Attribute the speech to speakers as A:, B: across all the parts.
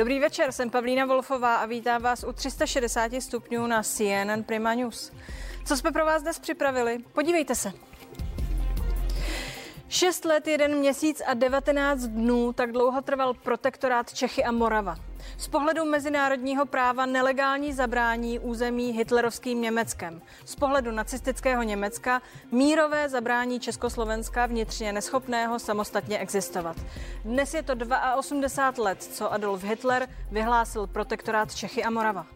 A: Dobrý večer, jsem Pavlína Wolfová a vítám vás u 360 stupňů na CNN Prima News. Co jsme pro vás dnes připravili? Podívejte se. 6 let, jeden měsíc a 19 dnů tak dlouho trval protektorát Čechy a Morava. Z pohledu mezinárodního práva nelegální zabrání území hitlerovským Německem. Z pohledu nacistického Německa mírové zabrání Československa vnitřně neschopného samostatně existovat. Dnes je to 82 let, co Adolf Hitler vyhlásil protektorát Čechy a Morava.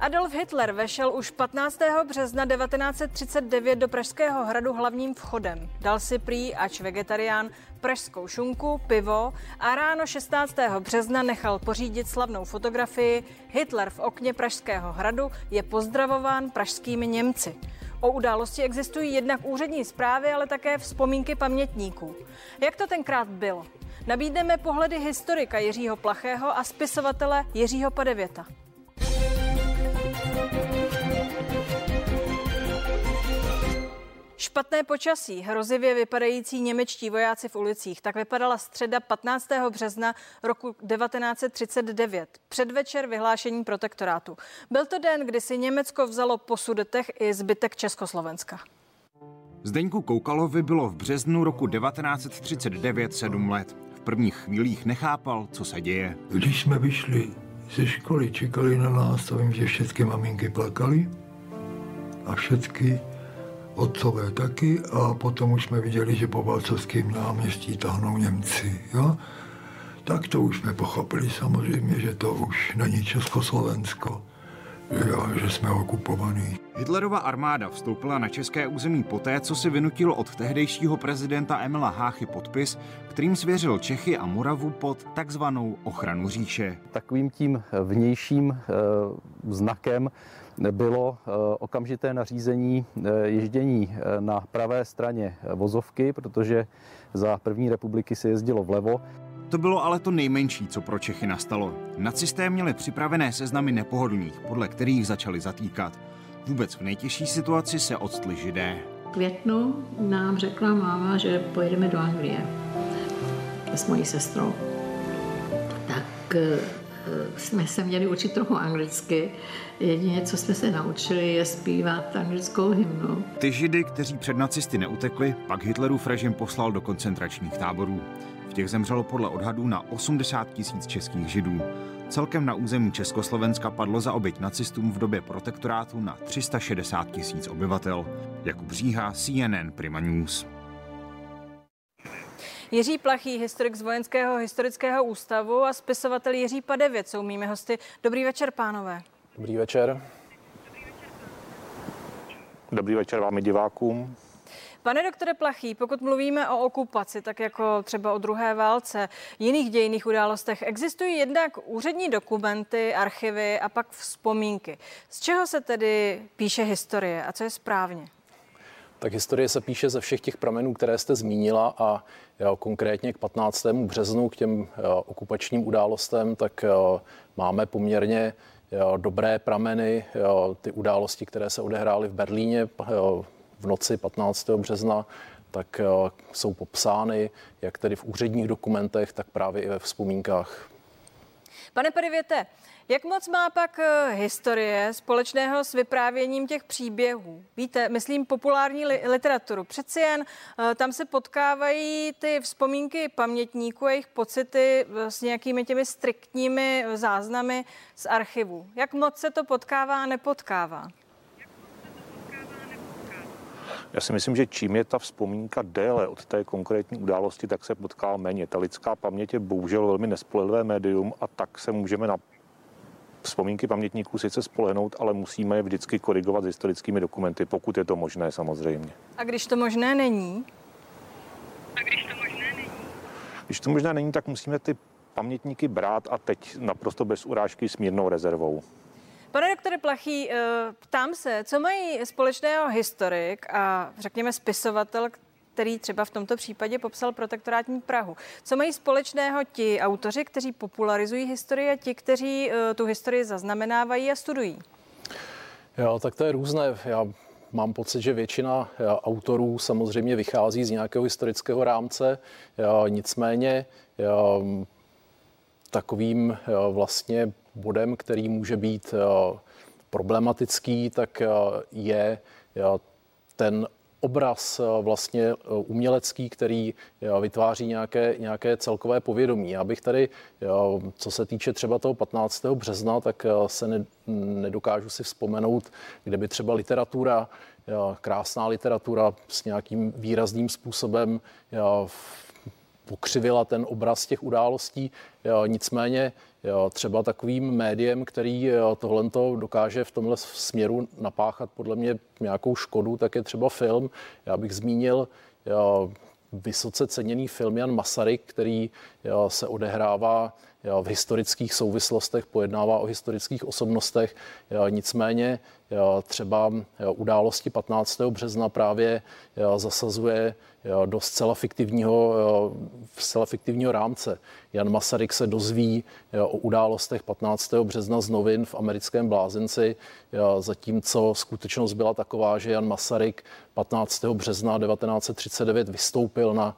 A: Adolf Hitler vešel už 15. března 1939 do Pražského hradu hlavním vchodem. Dal si prý, ač vegetarián, pražskou šunku, pivo a ráno 16. března nechal pořídit slavnou fotografii Hitler v okně Pražského hradu je pozdravován pražskými Němci. O události existují jednak úřední zprávy, ale také vzpomínky pamětníků. Jak to tenkrát bylo? Nabídneme pohledy historika Jiřího Plachého a spisovatele Jiřího Padevěta. Špatné počasí, hrozivě vypadající němečtí vojáci v ulicích. Tak vypadala středa 15. března roku 1939, předvečer vyhlášení protektorátu. Byl to den, kdy si Německo vzalo po sudetech i zbytek Československa.
B: Zdeňku Koukalovi bylo v březnu roku 1939 sedm let. V prvních chvílích nechápal, co se děje.
C: Když jsme vyšli ze školy, čekali na nás, a vím, že všechny maminky plakali a všechny otcové taky a potom už jsme viděli, že po Valcovském náměstí tahnou Němci. Jo? Tak to už jsme pochopili samozřejmě, že to už není Československo, jo, že jsme okupovaní.
B: Hitlerova armáda vstoupila na české území poté, co si vynutil od tehdejšího prezidenta Emila Háchy podpis, kterým svěřil Čechy a Moravu pod takzvanou ochranu říše.
D: Takovým tím vnějším e, znakem bylo eh, okamžité nařízení eh, ježdění eh, na pravé straně vozovky, protože za první republiky se jezdilo vlevo.
B: To bylo ale to nejmenší, co pro Čechy nastalo. Nacisté měli připravené seznamy nepohodlných, podle kterých začali zatýkat. Vůbec v nejtěžší situaci se odstli židé.
E: V květnu nám řekla máma, že pojedeme do Anglie s mojí sestrou. Tak jsme se měli učit trochu anglicky. Jedině, co jsme se naučili, je zpívat anglickou hymnu.
B: Ty židy, kteří před nacisty neutekli, pak Hitlerův režim poslal do koncentračních táborů. V těch zemřelo podle odhadů na 80 tisíc českých židů. Celkem na území Československa padlo za oběť nacistům v době protektorátu na 360 tisíc obyvatel. Jakub Říha, CNN Prima News.
A: Jiří Plachý, historik z Vojenského historického ústavu a spisovatel Jiří Padevět jsou mými hosty. Dobrý večer, pánové.
F: Dobrý večer. Dobrý večer vám i divákům.
A: Pane doktore Plachý, pokud mluvíme o okupaci, tak jako třeba o druhé válce, jiných dějných událostech, existují jednak úřední dokumenty, archivy a pak vzpomínky. Z čeho se tedy píše historie a co je správně?
F: Tak historie se píše ze všech těch pramenů, které jste zmínila a jo, konkrétně k 15. březnu, k těm jo, okupačním událostem, tak jo, máme poměrně dobré prameny, ty události, které se odehrály v Berlíně v noci 15. března, tak jsou popsány jak tedy v úředních dokumentech, tak právě i ve vzpomínkách.
A: Pane Perivěte, jak moc má pak eh, historie společného s vyprávěním těch příběhů? Víte, myslím populární li- literaturu. Přeci jen eh, tam se potkávají ty vzpomínky pamětníků a jejich pocity eh, s nějakými těmi striktními záznamy z archivu. Jak moc se to potkává a nepotkává?
F: Já si myslím, že čím je ta vzpomínka déle od té konkrétní události, tak se potká méně. Ta lidská paměť je bohužel velmi nespolehlivé médium a tak se můžeme na vzpomínky pamětníků sice spolehnout, ale musíme je vždycky korigovat s historickými dokumenty, pokud je to možné samozřejmě.
A: A když to možné není?
F: A když to možné není? Když to možné není, tak musíme ty pamětníky brát a teď naprosto bez urážky s mírnou rezervou.
A: Pane doktore Plachý, eh, ptám se, co mají společného historik a řekněme spisovatel, který třeba v tomto případě popsal protektorátní Prahu. Co mají společného ti autoři, kteří popularizují historii a ti, kteří uh, tu historii zaznamenávají a studují?
F: Jo, tak to je různé. Já mám pocit, že většina autorů samozřejmě vychází z nějakého historického rámce, nicméně takovým vlastně bodem, který může být problematický, tak je ten obraz vlastně umělecký, který vytváří nějaké, nějaké celkové povědomí. Já bych tady, co se týče třeba toho 15. března, tak se ne, nedokážu si vzpomenout, kde by třeba literatura, krásná literatura s nějakým výrazným způsobem pokřivila ten obraz těch událostí. Nicméně třeba takovým médiem, který tohle dokáže v tomhle směru napáchat podle mě nějakou škodu, tak je třeba film. Já bych zmínil vysoce ceněný film Jan Masaryk, který se odehrává v historických souvislostech, pojednává o historických osobnostech. Nicméně třeba události 15. března právě zasazuje do zcela fiktivního, zcela fiktivního rámce. Jan Masaryk se dozví o událostech 15. března z novin v americkém blázenci, zatímco skutečnost byla taková, že Jan Masaryk 15. března 1939 vystoupil na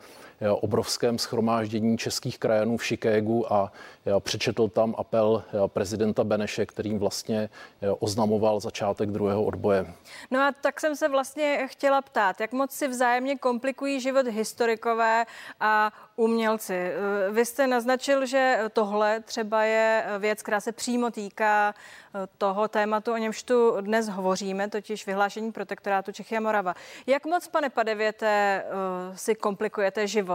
F: obrovském schromáždění českých krajanů v Chicagu a přečetl tam apel prezidenta Beneše, kterým vlastně oznamoval začátek druhého odboje.
A: No a tak jsem se vlastně chtěla ptát, jak moc si vzájemně komplikují život historikové a umělci. Vy jste naznačil, že tohle třeba je věc, která se přímo týká toho tématu, o němž tu dnes hovoříme, totiž vyhlášení protektorátu Čechy a Morava. Jak moc, pane Padevěte, si komplikujete život?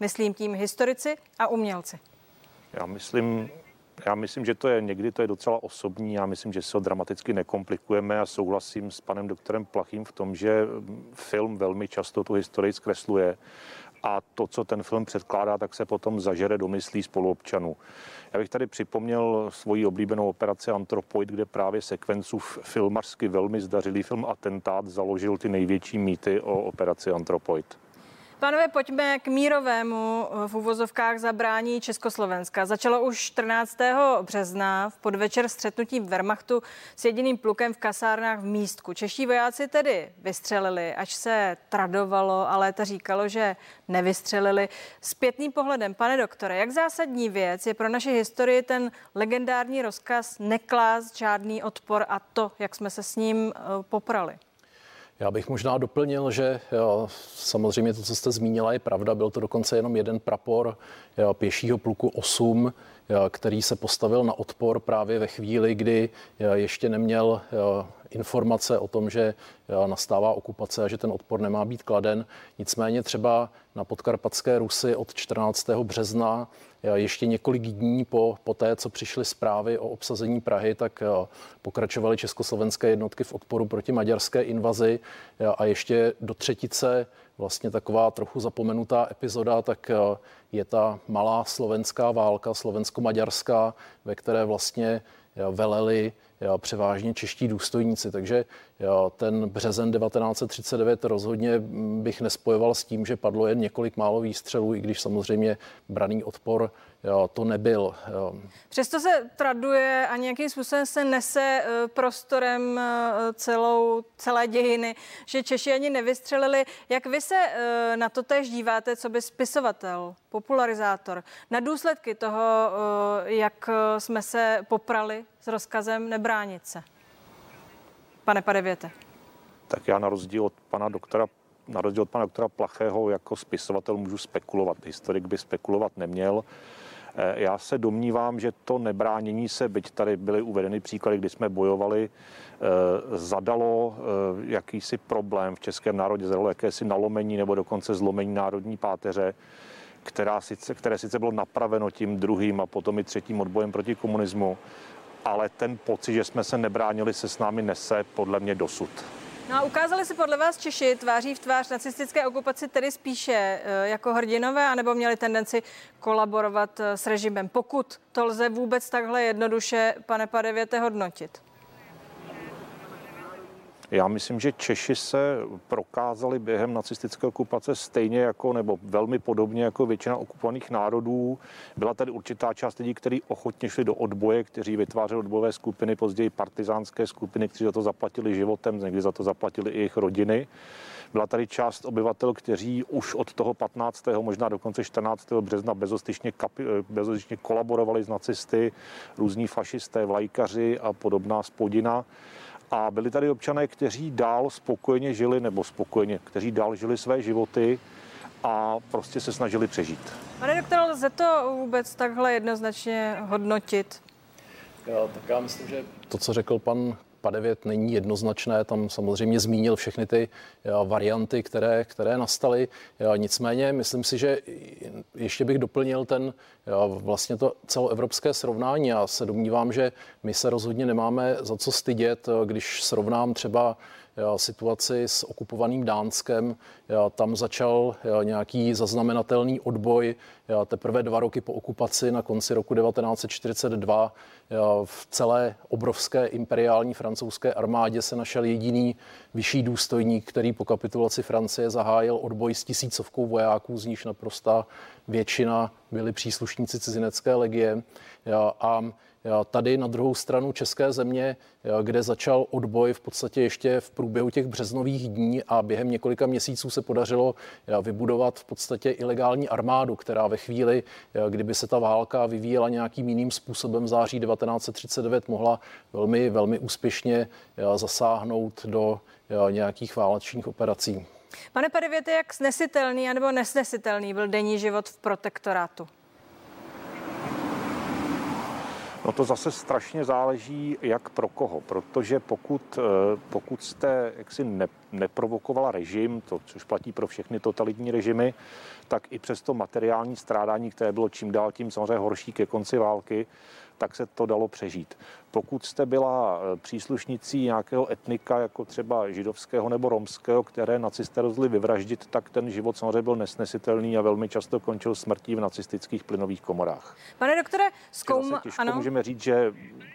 A: Myslím tím historici a umělci.
G: Já myslím, já myslím, že to je někdy to je docela osobní. Já myslím, že se ho dramaticky nekomplikujeme a souhlasím s panem doktorem Plachým v tom, že film velmi často tu historii zkresluje a to, co ten film předkládá, tak se potom zažere do myslí spoluobčanů. Já bych tady připomněl svoji oblíbenou operaci Antropoid, kde právě sekvencu filmařsky velmi zdařilý film Atentát založil ty největší mýty o operaci Antropoid.
A: Pánové, pojďme k mírovému eh, v uvozovkách zabrání Československa. Začalo už 14. března v podvečer střetnutí Wehrmachtu s jediným plukem v kasárnách v Místku. Čeští vojáci tedy vystřelili, až se tradovalo, ale to říkalo, že nevystřelili. S pětným pohledem, pane doktore, jak zásadní věc je pro naši historii ten legendární rozkaz neklást žádný odpor a to, jak jsme se s ním eh, poprali?
F: Já bych možná doplnil, že jo, samozřejmě to, co jste zmínila, je pravda. Byl to dokonce jenom jeden prapor jo, pěšího pluku 8, jo, který se postavil na odpor právě ve chvíli, kdy ještě neměl informace o tom, že nastává okupace a že ten odpor nemá být kladen. Nicméně třeba na podkarpatské Rusy od 14. března ještě několik dní po, po té, co přišly zprávy o obsazení Prahy, tak pokračovaly československé jednotky v odporu proti maďarské invazi a ještě do třetice vlastně taková trochu zapomenutá epizoda, tak je ta malá slovenská válka, slovensko-maďarská, ve které vlastně veleli převážně čeští důstojníci. Takže ten březen 1939 rozhodně bych nespojoval s tím, že padlo jen několik málo výstřelů, i když samozřejmě braný odpor jo, to nebyl. Jo.
A: Přesto se traduje a nějakým způsobem se nese eh, prostorem eh, celou, celé dějiny, že Češi ani nevystřelili. Jak vy se eh, na to tež díváte, co by spisovatel, popularizátor, na důsledky toho, jak jsme se poprali s rozkazem nebránit se? Pane Padevěte.
G: Tak já na rozdíl od pana doktora na rozdíl od pana doktora Plachého jako spisovatel můžu spekulovat. Historik by spekulovat neměl. Eh, já se domnívám, že to nebránění se, byť tady byly uvedeny příklady, kdy jsme bojovali, eh, zadalo eh, jakýsi problém v českém národě, zadalo jakési nalomení nebo dokonce zlomení národní páteře, která sice, které sice bylo napraveno tím druhým a potom i třetím odbojem proti komunismu, ale ten pocit, že jsme se nebránili, se s námi nese podle mě dosud.
A: No a ukázali se podle vás Češi tváří v tvář nacistické okupaci tedy spíše eh, jako hrdinové, anebo měli tendenci kolaborovat eh, s režimem? Pokud to lze vůbec takhle jednoduše, pane Padevěte, hodnotit.
G: Já myslím, že Češi se prokázali během nacistické okupace stejně jako, nebo velmi podobně jako většina okupovaných národů. Byla tady určitá část lidí, kteří ochotně šli do odboje, kteří vytvářeli odbojové skupiny, později partizánské skupiny, kteří za to zaplatili životem, někdy za to zaplatili i jejich rodiny. Byla tady část obyvatel, kteří už od toho 15. možná dokonce 14. března bezostyšně, kapi, bezostyšně kolaborovali s nacisty, různí fašisté, vlajkaři a podobná spodina. A byli tady občané, kteří dál spokojeně žili, nebo spokojeně, kteří dál žili své životy a prostě se snažili přežít.
A: Pane doktore, lze to vůbec takhle jednoznačně hodnotit?
F: Já, tak já myslím, že to, co řekl pan Padevět není jednoznačné, tam samozřejmě zmínil všechny ty varianty, které, které nastaly. Nicméně myslím si, že ještě bych doplnil ten vlastně to celoevropské srovnání. Já se domnívám, že my se rozhodně nemáme za co stydět, když srovnám třeba situaci s okupovaným Dánskem. Tam začal nějaký zaznamenatelný odboj teprve dva roky po okupaci na konci roku 1942. V celé obrovské imperiální francouzské armádě se našel jediný vyšší důstojník, který po kapitulaci Francie zahájil odboj s tisícovkou vojáků, z níž naprosta většina byli příslušníci cizinecké legie. A Tady na druhou stranu České země, kde začal odboj v podstatě ještě v průběhu těch březnových dní a během několika měsíců se podařilo vybudovat v podstatě ilegální armádu, která ve chvíli, kdyby se ta válka vyvíjela nějakým jiným způsobem v září 1939, mohla velmi, velmi úspěšně zasáhnout do nějakých válečných operací.
A: Pane Padevěte, jak snesitelný nebo nesnesitelný byl denní život v protektorátu?
G: No to zase strašně záleží, jak pro koho, protože pokud, eh, pokud jste jaksi ne, neprovokovala režim, to, což platí pro všechny totalitní režimy, tak i přes to materiální strádání, které bylo čím dál tím samozřejmě horší ke konci války, tak se to dalo přežít. Pokud jste byla eh, příslušnicí nějakého etnika, jako třeba židovského nebo romského, které nacisté rozli vyvraždit, tak ten život samozřejmě byl nesnesitelný a velmi často končil smrtí v nacistických plynových komorách.
A: Pane doktore, zkoum...
G: těžko ano. můžeme říct, že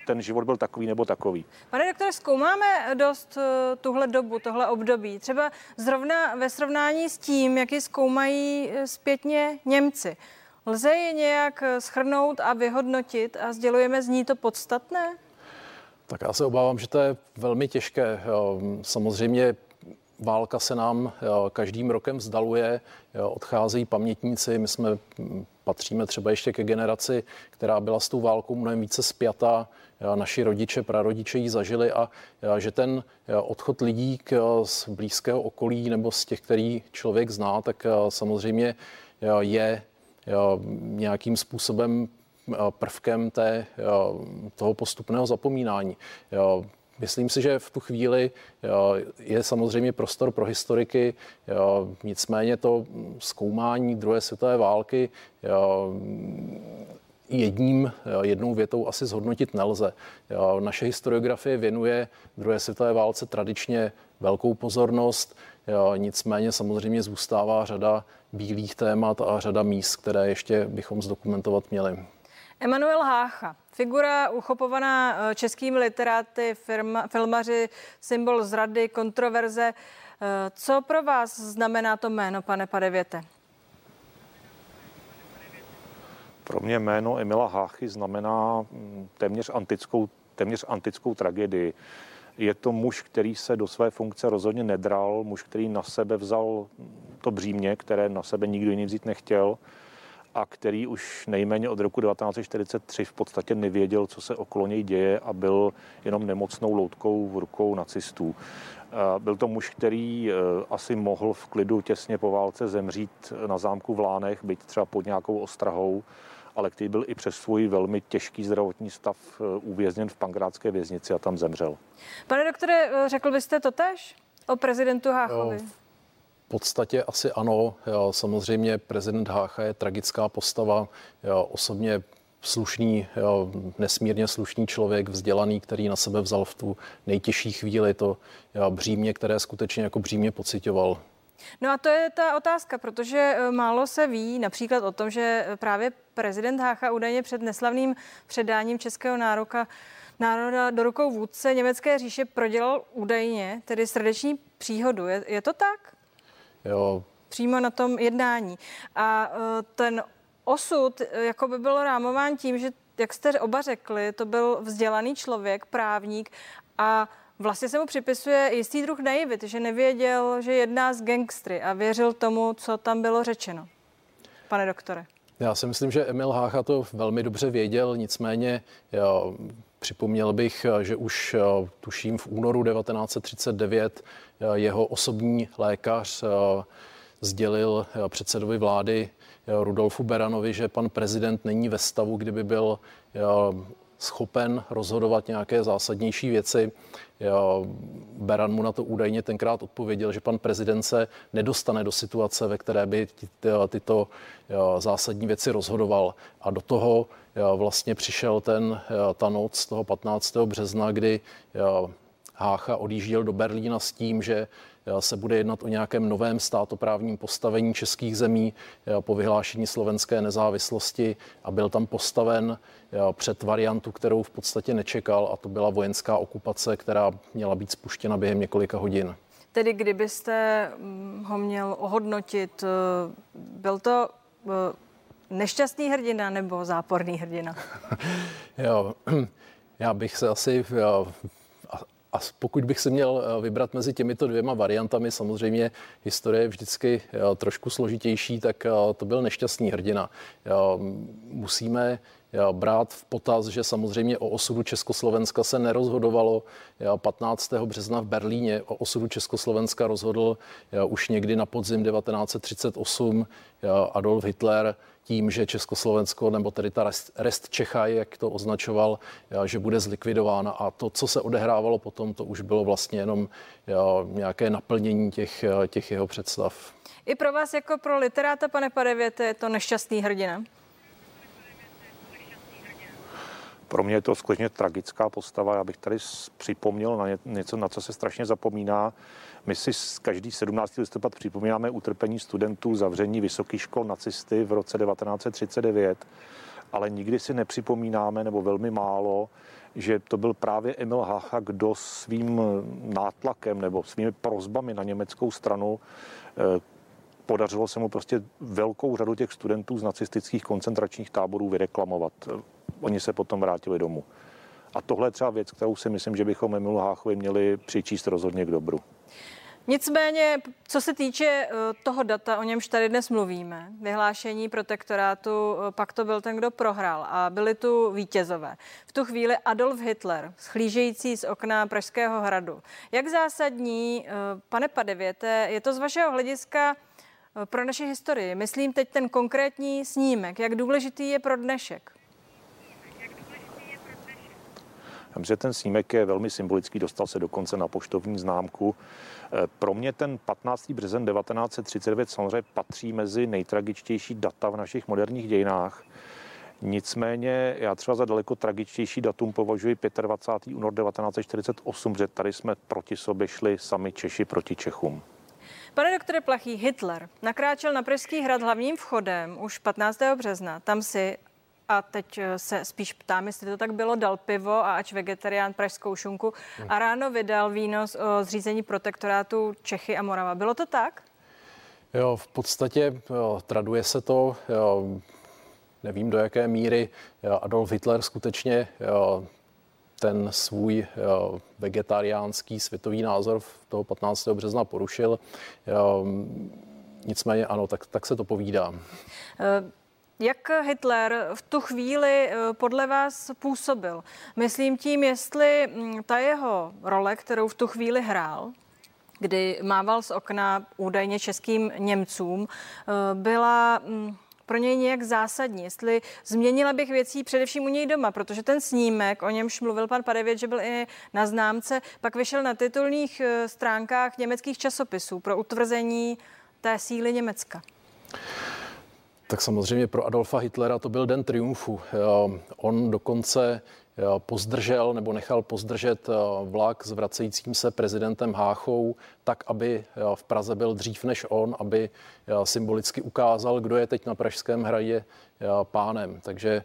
G: ten život byl takový nebo takový.
A: Pane doktore, zkoumáme dost eh, tuhle dobu, tohle období. Třeba zrovna ve srovnání s tím, jak ji zkoumají eh, zpětně Němci. Lze je nějak schrnout a vyhodnotit a sdělujeme z ní to podstatné?
F: Tak já se obávám, že to je velmi těžké. Samozřejmě válka se nám každým rokem vzdaluje, odcházejí pamětníci, my jsme patříme třeba ještě ke generaci, která byla s tou válkou mnohem více spjata, naši rodiče, prarodiče ji zažili a že ten odchod lidí z blízkého okolí nebo z těch, který člověk zná, tak samozřejmě je nějakým způsobem prvkem té, toho postupného zapomínání. Myslím si, že v tu chvíli je samozřejmě prostor pro historiky, nicméně to zkoumání druhé světové války jedním, jednou větou asi zhodnotit nelze. Naše historiografie věnuje druhé světové válce tradičně velkou pozornost, nicméně samozřejmě zůstává řada bílých témat a řada míst, které ještě bychom zdokumentovat měli.
A: Emanuel Hácha, figura uchopovaná eh, českými literáty, firma, filmaři, symbol zrady, kontroverze. Eh, co pro vás znamená to jméno, pane Padevěte?
G: Pro mě jméno Emila Háchy znamená mm, téměř antickou, téměř antickou tragédii. Je to muž, který se do své funkce rozhodně nedral, muž, který na sebe vzal to břímě, které na sebe nikdo jiný vzít nechtěl a který už nejméně od roku 1943 v podstatě nevěděl, co se okolo něj děje a byl jenom nemocnou loutkou v rukou nacistů. Byl to muž, který e, asi mohl v klidu těsně po válce zemřít na zámku v Lánech, být třeba pod nějakou ostrahou, ale který byl i přes svůj velmi těžký zdravotní stav e, uvězněn v pankrátské věznici a tam zemřel.
A: Pane doktore, e, řekl byste to tež o prezidentu Háchovi? Jo
F: podstatě asi ano. Samozřejmě prezident Hácha je tragická postava. Osobně slušný, nesmírně slušný člověk, vzdělaný, který na sebe vzal v tu nejtěžší chvíli to břímě, které skutečně jako břímě pocitoval.
A: No a to je ta otázka, protože e, málo se ví například o tom, že právě prezident Hácha údajně před neslavným předáním českého nároka národa do rukou vůdce německé říše prodělal údajně tedy srdeční příhodu. Je, je to tak?
F: Jo.
A: Přímo na tom jednání. A uh, ten osud jako by byl rámován tím, že jak jste oba řekli, to byl vzdělaný člověk, právník a vlastně se mu připisuje jistý druh naivity, že nevěděl, že jedná z gangstry a věřil tomu, co tam bylo řečeno. Pane doktore.
F: Já si myslím, že Emil Hácha to velmi dobře věděl, nicméně já, připomněl bych, že už tuším v únoru 1939 jeho osobní lékař sdělil předsedovi vlády Rudolfu Beranovi, že pan prezident není ve stavu, kdyby byl schopen rozhodovat nějaké zásadnější věci. Beran mu na to údajně tenkrát odpověděl, že pan prezident se nedostane do situace, ve které by tyto zásadní věci rozhodoval. A do toho vlastně přišel ten, ta noc toho 15. března, kdy Hácha odjížděl do Berlína s tím, že se bude jednat o nějakém novém státoprávním postavení českých zemí po vyhlášení slovenské nezávislosti a byl tam postaven před variantu, kterou v podstatě nečekal a to byla vojenská okupace, která měla být spuštěna během několika hodin.
A: Tedy kdybyste mm, ho měl ohodnotit, eh, byl to eh, nešťastný hrdina nebo záporný hrdina?
F: jo, já bych se asi a pokud bych se měl eh, vybrat mezi těmito dvěma variantami, samozřejmě historie je vždycky eh, trošku složitější, tak eh, to byl nešťastný hrdina. Musíme brát v potaz, že samozřejmě o osudu Československa se nerozhodovalo 15. března v Berlíně. O osudu Československa rozhodl už někdy na podzim 1938 Adolf Hitler tím, že Československo, nebo tedy ta rest, rest Čecha, jak to označoval, že bude zlikvidována. A to, co se odehrávalo potom, to už bylo vlastně jenom nějaké naplnění těch, těch jeho představ.
A: I pro vás jako pro literáta, pane Padevěte, je to nešťastný hrdina?
G: Pro mě je to skutečně tragická postava. Já bych tady připomněl na něco, na co se strašně zapomíná. My si každý 17. listopad připomínáme utrpení studentů zavření vysokých škol nacisty v roce 1939, ale nikdy si nepřipomínáme, nebo velmi málo, že to byl právě Emil Hacha, kdo svým nátlakem nebo svými prozbami na německou stranu eh, podařilo se mu prostě velkou řadu těch studentů z nacistických koncentračních táborů vyreklamovat. Oni se potom vrátili domů. A tohle je třeba věc, kterou si myslím, že bychom Emilu Háchovi měli přičíst rozhodně k dobru.
A: Nicméně, co se týče eh, toho data, o němž tady dnes mluvíme, vyhlášení protektorátu, eh, pak to byl ten, kdo prohrál a byli tu vítězové. V tu chvíli Adolf Hitler, schlížející z okna Pražského hradu. Jak zásadní, eh, pane Padevěte, je to z vašeho hlediska pro naši historii? Myslím teď ten konkrétní snímek. Jak důležitý je pro dnešek?
G: Myslím, že ten snímek je velmi symbolický, dostal se dokonce na poštovní známku. Eh, pro mě ten 15. březen 1939 samozřejmě patří mezi nejtragičtější data v našich moderních dějinách. Nicméně já třeba za daleko tragičtější datum považuji 25. únor 1948, že tady jsme proti sobě šli sami Češi proti Čechům.
A: Pane doktore Plachý, Hitler nakráčel na Pražský hrad hlavním vchodem už 15. března. Tam si a teď eh, se spíš ptám, jestli to tak bylo, dal pivo a ač vegetarián pražskou šunku a ráno vydal výnos o zřízení protektorátu Čechy a Morava. Bylo to tak?
F: Jo, v podstatě jo, traduje se to, jo, nevím do jaké míry jo, Adolf Hitler skutečně jo, ten svůj jo, vegetariánský světový názor v toho 15. března porušil. Jo, nicméně ano, tak, tak se to povídá. Uh,
A: jak Hitler v tu chvíli eh, podle vás působil? Myslím tím, jestli mm, ta jeho role, kterou v tu chvíli hrál, kdy mával z okna údajně českým Němcům, eh, byla mm, pro něj nějak zásadní. Jestli změnila bych věcí především u něj doma, protože ten snímek, o němž mluvil pan Padevět, že byl i na známce, pak vyšel na titulních eh, stránkách německých časopisů pro utvrzení té síly Německa.
F: Tak samozřejmě pro Adolfa Hitlera to byl den triumfu. On dokonce pozdržel nebo nechal pozdržet vlak s vracejícím se prezidentem Háchou tak, aby v Praze byl dřív než on, aby symbolicky ukázal, kdo je teď na Pražském hradě pánem. Takže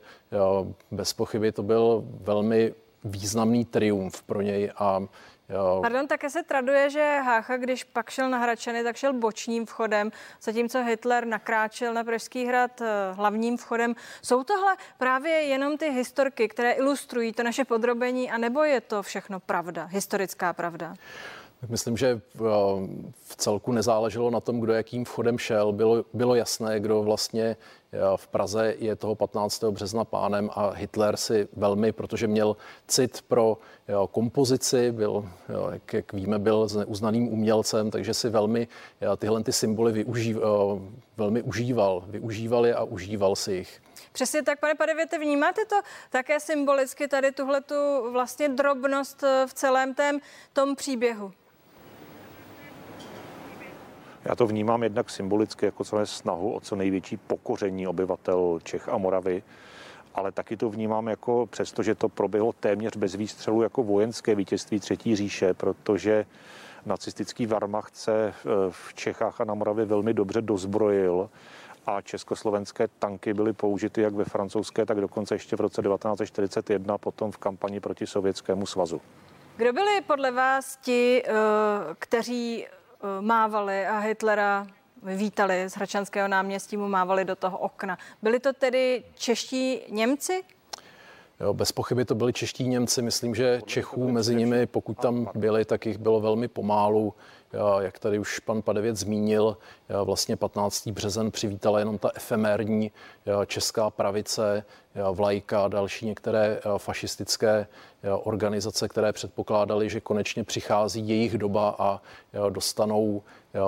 F: bez pochyby to byl velmi významný triumf pro něj a
A: Jo. Pardon, také se traduje, že Hácha, když pak šel na Hračany, tak šel bočním vchodem, zatímco Hitler nakráčel na Pražský hrad eh, hlavním vchodem. Jsou tohle právě jenom ty historky, které ilustrují to naše podrobení, anebo je to všechno pravda, historická pravda?
F: Myslím, že eh, v celku nezáleželo na tom, kdo jakým vchodem šel. Bylo, bylo jasné, kdo vlastně v Praze je toho 15. března pánem a Hitler si velmi, protože měl cit pro jo, eh, kompozici, byl, jo, jak, jak víme, byl uznaným umělcem, takže si velmi jo, tyhle ty symboly využív, jo, velmi užíval. Využíval je a užíval si jich.
A: Přesně tak, pane Padevěte, vnímáte to také symbolicky, tady tuhle tu vlastně drobnost v celém tém tom příběhu?
G: Já to vnímám jednak symbolicky jako celé snahu o co největší pokoření obyvatel Čech a Moravy, ale taky to vnímám jako, přestože to proběhlo téměř bez výstřelu, jako vojenské vítězství Třetí říše, protože nacistický Wehrmacht se eh, v Čechách a na Moravě velmi dobře dozbrojil a československé tanky byly použity jak ve francouzské, tak dokonce ještě v roce 1941 potom v kampani proti Sovětskému svazu.
A: Kdo byli podle vás ti, eh, kteří mávali a Hitlera vítali z Hračanského náměstí, mu mávali do toho okna. Byli to tedy čeští Němci?
F: Jo, bez pochyby to byli čeští Němci. Myslím, že Čechů mezi nimi, pokud tam byli, tak jich bylo velmi pomálu. Jak tady už pan Padevět zmínil, vlastně 15. březen přivítala jenom ta efemérní česká pravice, vlajka a další některé fašistické organizace, které předpokládaly, že konečně přichází jejich doba a dostanou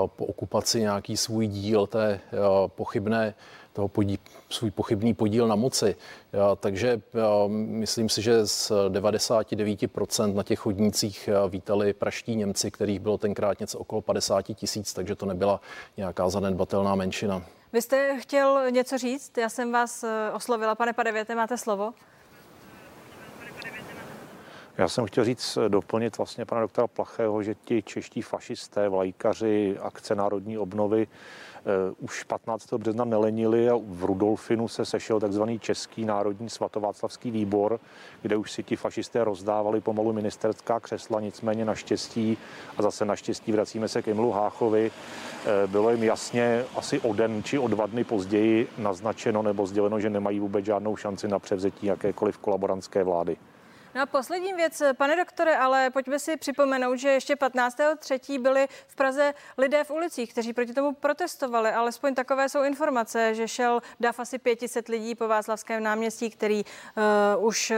F: po okupaci nějaký svůj díl té pochybné toho podí, svůj pochybný podíl na moci. Já, takže já, myslím si, že z 99% na těch chodnících vítali praští Němci, kterých bylo tenkrát něco okolo 50 tisíc, takže to nebyla nějaká zanedbatelná menšina.
A: Vy jste chtěl něco říct? Já jsem vás eh, oslovila. Pane Padevěte, máte slovo?
G: Já jsem chtěl říct, eh, doplnit vlastně pana doktora Plachého, že ti čeští fašisté, vlajkaři, akce národní obnovy už 15. března nelenili a v Rudolfinu se sešel takzvaný Český národní svatováclavský výbor, kde už si ti fašisté rozdávali pomalu ministerská křesla, nicméně naštěstí, a zase naštěstí vracíme se k Emlu Háchovi, eh, bylo jim jasně asi o den či o dva dny později naznačeno nebo sděleno, že nemají vůbec žádnou šanci na převzetí jakékoliv kolaborantské vlády.
A: No a poslední věc, pane doktore, ale pojďme si připomenout, že ještě 15.3. byli v Praze lidé v ulicích, kteří proti tomu protestovali. Alespoň takové jsou informace, že šel dav asi 500 lidí po Václavském náměstí, který uh, už uh,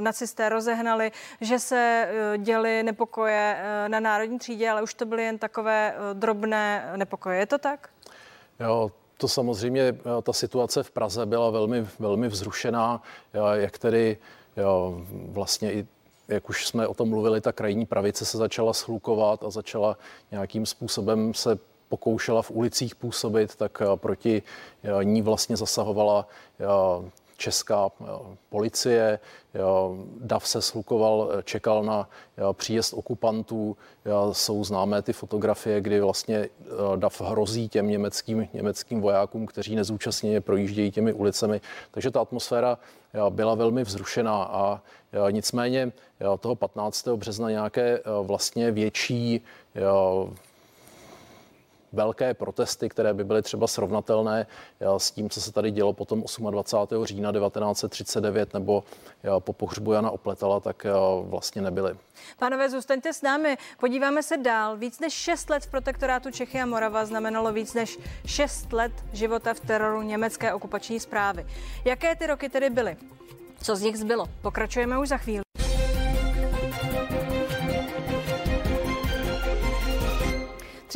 A: nacisté rozehnali, že se uh, děli nepokoje uh, na národní třídě, ale už to byly jen takové uh, drobné nepokoje. Je to tak?
F: Jo, to samozřejmě, ta situace v Praze byla velmi, velmi vzrušená, jak tedy vlastně i jak už jsme o tom mluvili, ta krajní pravice se začala schlukovat a začala nějakým způsobem se pokoušela v ulicích působit, tak eh, proti eh, ní vlastně zasahovala eh, česká policie. DAV se slukoval, čekal na příjezd okupantů. Jsou známé ty fotografie, kdy vlastně DAV hrozí těm německým, německým vojákům, kteří nezúčastněně projíždějí těmi ulicemi. Takže ta atmosféra byla velmi vzrušená a nicméně toho 15. března nějaké vlastně větší velké protesty, které by byly třeba srovnatelné s tím, co se tady dělo potom 28. října 1939 nebo po pohřbu Jana Opletala, tak vlastně nebyly.
A: Pánové, zůstaňte s námi. Podíváme se dál. Víc než 6 let v protektorátu Čechy a Morava znamenalo víc než 6 let života v teroru německé okupační zprávy. Jaké ty roky tedy byly? Co z nich zbylo? Pokračujeme už za chvíli.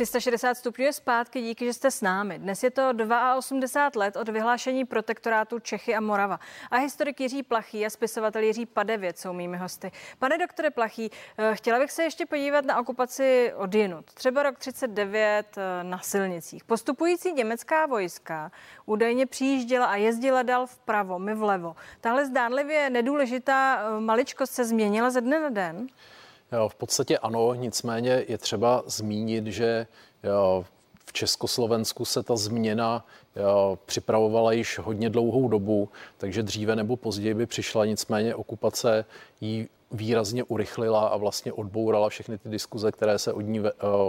A: 360 stupňů je zpátky, díky, že jste s námi. Dnes je to 82 let od vyhlášení protektorátu Čechy a Morava. A historik Jiří Plachý a spisovatel Jiří Padevět jsou mými hosty. Pane doktore Plachý, eh, chtěla bych se ještě podívat na okupaci od jinut. Třeba rok 39 eh, na silnicích. Postupující německá vojska údajně přijížděla a jezdila dál vpravo, my vlevo. Tahle zdánlivě nedůležitá eh, maličkost se změnila ze dne na den?
F: V podstatě ano, nicméně je třeba zmínit, že v Československu se ta změna připravovala již hodně dlouhou dobu, takže dříve nebo později by přišla, nicméně okupace ji výrazně urychlila a vlastně odbourala všechny ty diskuze, které se od ní,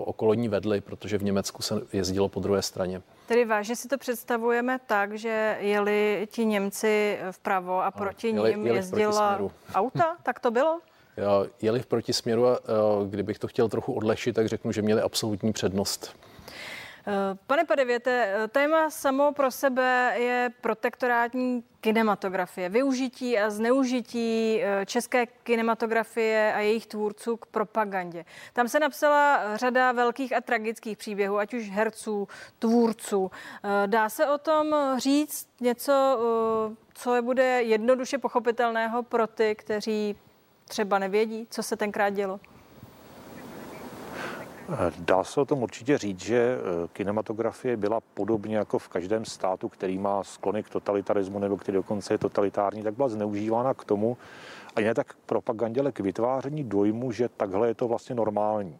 F: okolo ní vedly, protože v Německu se jezdilo po druhé straně.
A: Tedy vážně si to představujeme tak, že jeli ti Němci vpravo a proti jeli, ním jeli jezdila auta? Tak to bylo?
F: Jeli v protisměru a kdybych to chtěl trochu odlehčit, tak řeknu, že měli absolutní přednost.
A: Pane Padevěte, téma samo pro sebe je protektorátní kinematografie, využití a zneužití eh, české kinematografie a jejich tvůrců k propagandě. Tam se napsala řada velkých a tragických příběhů, ať už herců, tvůrců. Eh, dá se o tom říct něco, eh, co je bude jednoduše pochopitelného pro ty, kteří třeba nevědí, co se tenkrát dělo?
G: Dá se o tom určitě říct, že eh, kinematografie byla podobně jako v každém státu, který má sklony k totalitarismu nebo který dokonce je totalitární, tak byla zneužívána k tomu, a ne tak propagandě, ale k vytváření dojmu, že takhle je to vlastně normální.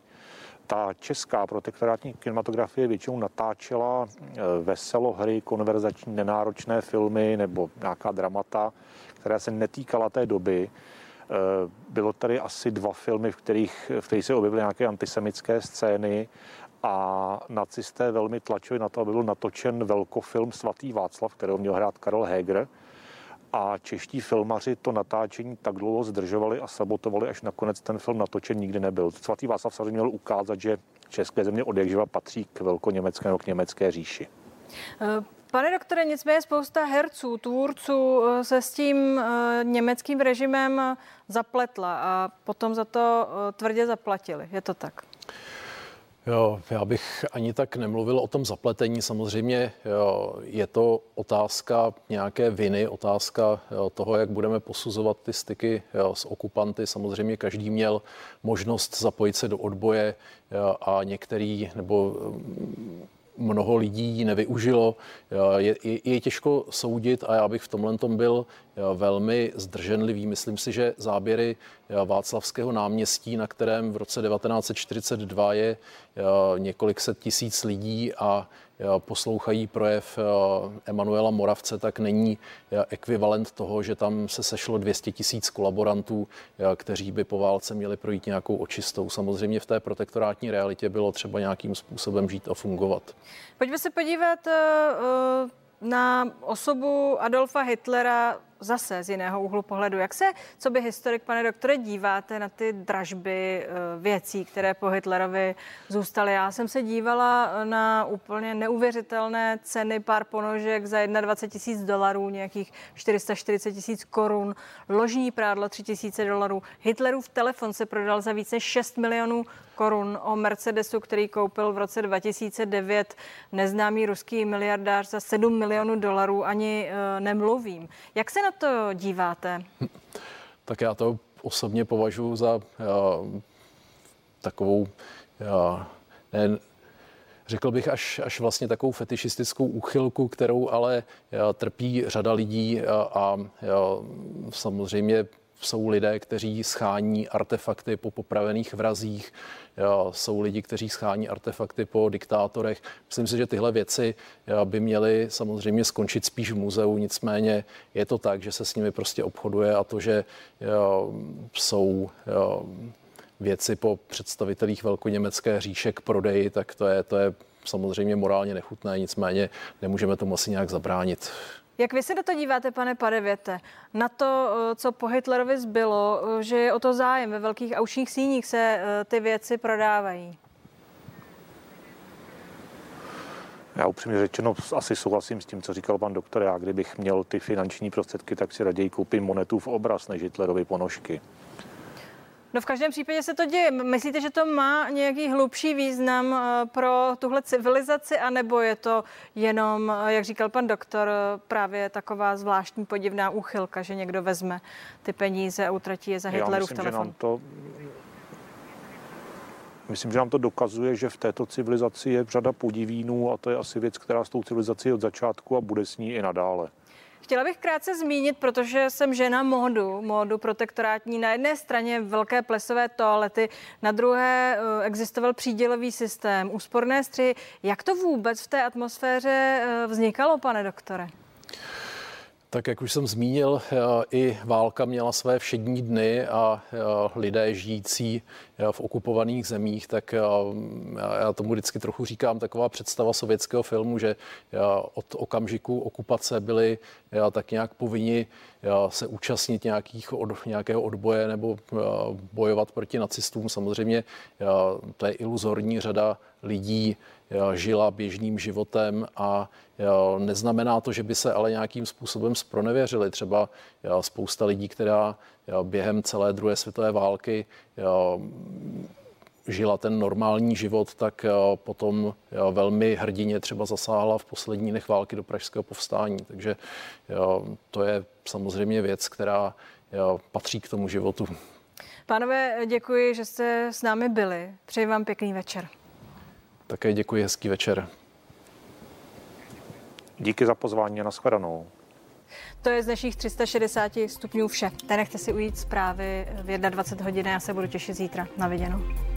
G: Ta česká protektorátní kinematografie většinou natáčela eh, veselo hry, konverzační, nenáročné filmy nebo nějaká dramata, která se netýkala té doby, bylo tady asi dva filmy, v kterých, v kterých se objevily nějaké antisemické scény a nacisté velmi tlačili na to, aby byl natočen velkofilm Svatý Václav, kterého měl hrát Karel Heger. A čeští filmaři to natáčení tak dlouho zdržovali a sabotovali, až nakonec ten film natočen nikdy nebyl. Svatý Václav samozřejmě měl ukázat, že české země od patří k velkoněmecké nebo k německé říši.
A: Pane doktore, nicméně spousta herců, tvůrců eh, se s tím eh, německým režimem eh, zapletla a potom za to tvrdě zaplatili. Je to tak?
F: Jo, já bych ani tak nemluvil o tom zapletení. Samozřejmě jo, je to otázka nějaké viny, otázka jo, toho, jak budeme posuzovat ty styky jo, s okupanty. Samozřejmě každý měl možnost zapojit se do odboje jo, a některý nebo mnoho lidí nevyužilo. Je, je, je těžko soudit a já bych v tomhle tom byl velmi zdrženlivý. Myslím si, že záběry Václavského náměstí, na kterém v roce 1942 je několik set tisíc lidí a poslouchají projev Emanuela Moravce, tak není ekvivalent toho, že tam se sešlo 200 tisíc kolaborantů, kteří by po válce měli projít nějakou očistou. Samozřejmě v té protektorátní realitě bylo třeba nějakým způsobem žít a fungovat.
A: Pojďme se podívat eh, eh, na osobu Adolfa Hitlera zase z jiného úhlu pohledu. Jak se, co by historik, pane doktore, díváte na ty dražby eh, věcí, které po Hitlerovi zůstaly? Já jsem se dívala na úplně neuvěřitelné ceny pár ponožek za 21 tisíc dolarů, nějakých 440 tisíc korun, ložní prádlo 3 tisíce dolarů. Hitlerův telefon se prodal za více než 6 milionů korun o Mercedesu, který koupil v roce 2009 neznámý ruský miliardář za 7 milionů dolarů, ani uh, nemluvím. Jak se na to díváte?
F: Tak já to osobně považuji za uh, takovou, uh, ne, řekl bych, až, až vlastně takovou fetišistickou úchylku, kterou ale trpí řada lidí a, a samozřejmě jsou lidé, kteří schání artefakty po popravených vrazích, jsou lidi, kteří schání artefakty po diktátorech. Myslím si, že tyhle věci by měly samozřejmě skončit spíš v muzeu, nicméně je to tak, že se s nimi prostě obchoduje a to, že jsou věci po představitelích velkoněmecké říše k prodeji, tak to je, to je samozřejmě morálně nechutné, nicméně nemůžeme tomu asi nějak zabránit.
A: Jak vy se do to díváte, pane Padevěte, na to, eh, co po Hitlerovi zbylo, eh, že je o to zájem, ve velkých aučních síních se eh, ty věci prodávají?
G: Já upřímně řečeno asi souhlasím s tím, co říkal pan doktor. Já kdybych měl ty finanční prostředky, tak si raději koupím monetu v obraz než Hitlerovi ponožky.
A: No v každém případě se to děje. Myslíte, že to má nějaký hlubší význam eh, pro tuhle civilizaci, anebo je to jenom, eh, jak říkal pan doktor, eh, právě taková zvláštní podivná úchylka, že někdo vezme ty peníze a utratí je za Hitlerův myslím, telefon? Že nám to,
G: myslím, že nám to dokazuje, že v této civilizaci je řada podivínů a to je asi věc, která s tou civilizací od začátku a bude s ní i nadále.
A: Chtěla bych krátce zmínit, protože jsem žena módu, módu protektorátní. Na jedné straně velké plesové toalety, na druhé eh, existoval přídělový systém, úsporné střihy. Jak to vůbec v té atmosféře eh, vznikalo, pane doktore?
F: Tak jak už jsem zmínil, eh, i válka měla své všední dny a lidé žijící v okupovaných zemích, tak já tomu vždycky trochu říkám taková představa sovětského filmu, že od okamžiku okupace byli tak nějak povinni se účastnit nějakých od, nějakého odboje nebo bojovat proti nacistům. Samozřejmě to je iluzorní řada lidí žila běžným životem a neznamená to, že by se ale nějakým způsobem spronevěřili. Třeba spousta lidí, která během celé druhé světové války žila ten normální život, tak potom velmi hrdině třeba zasáhla v poslední dnech války do pražského povstání. Takže to je samozřejmě věc, která patří k tomu životu.
A: Pánové, děkuji, že jste s námi byli. Přeji vám pěkný večer.
F: Také děkuji, hezký večer.
G: Díky za pozvání a nashledanou.
A: To je z dnešních 360 stupňů vše. Nenechte si ujít zprávy v 21 hodin, já se budu těšit zítra. Na viděnou.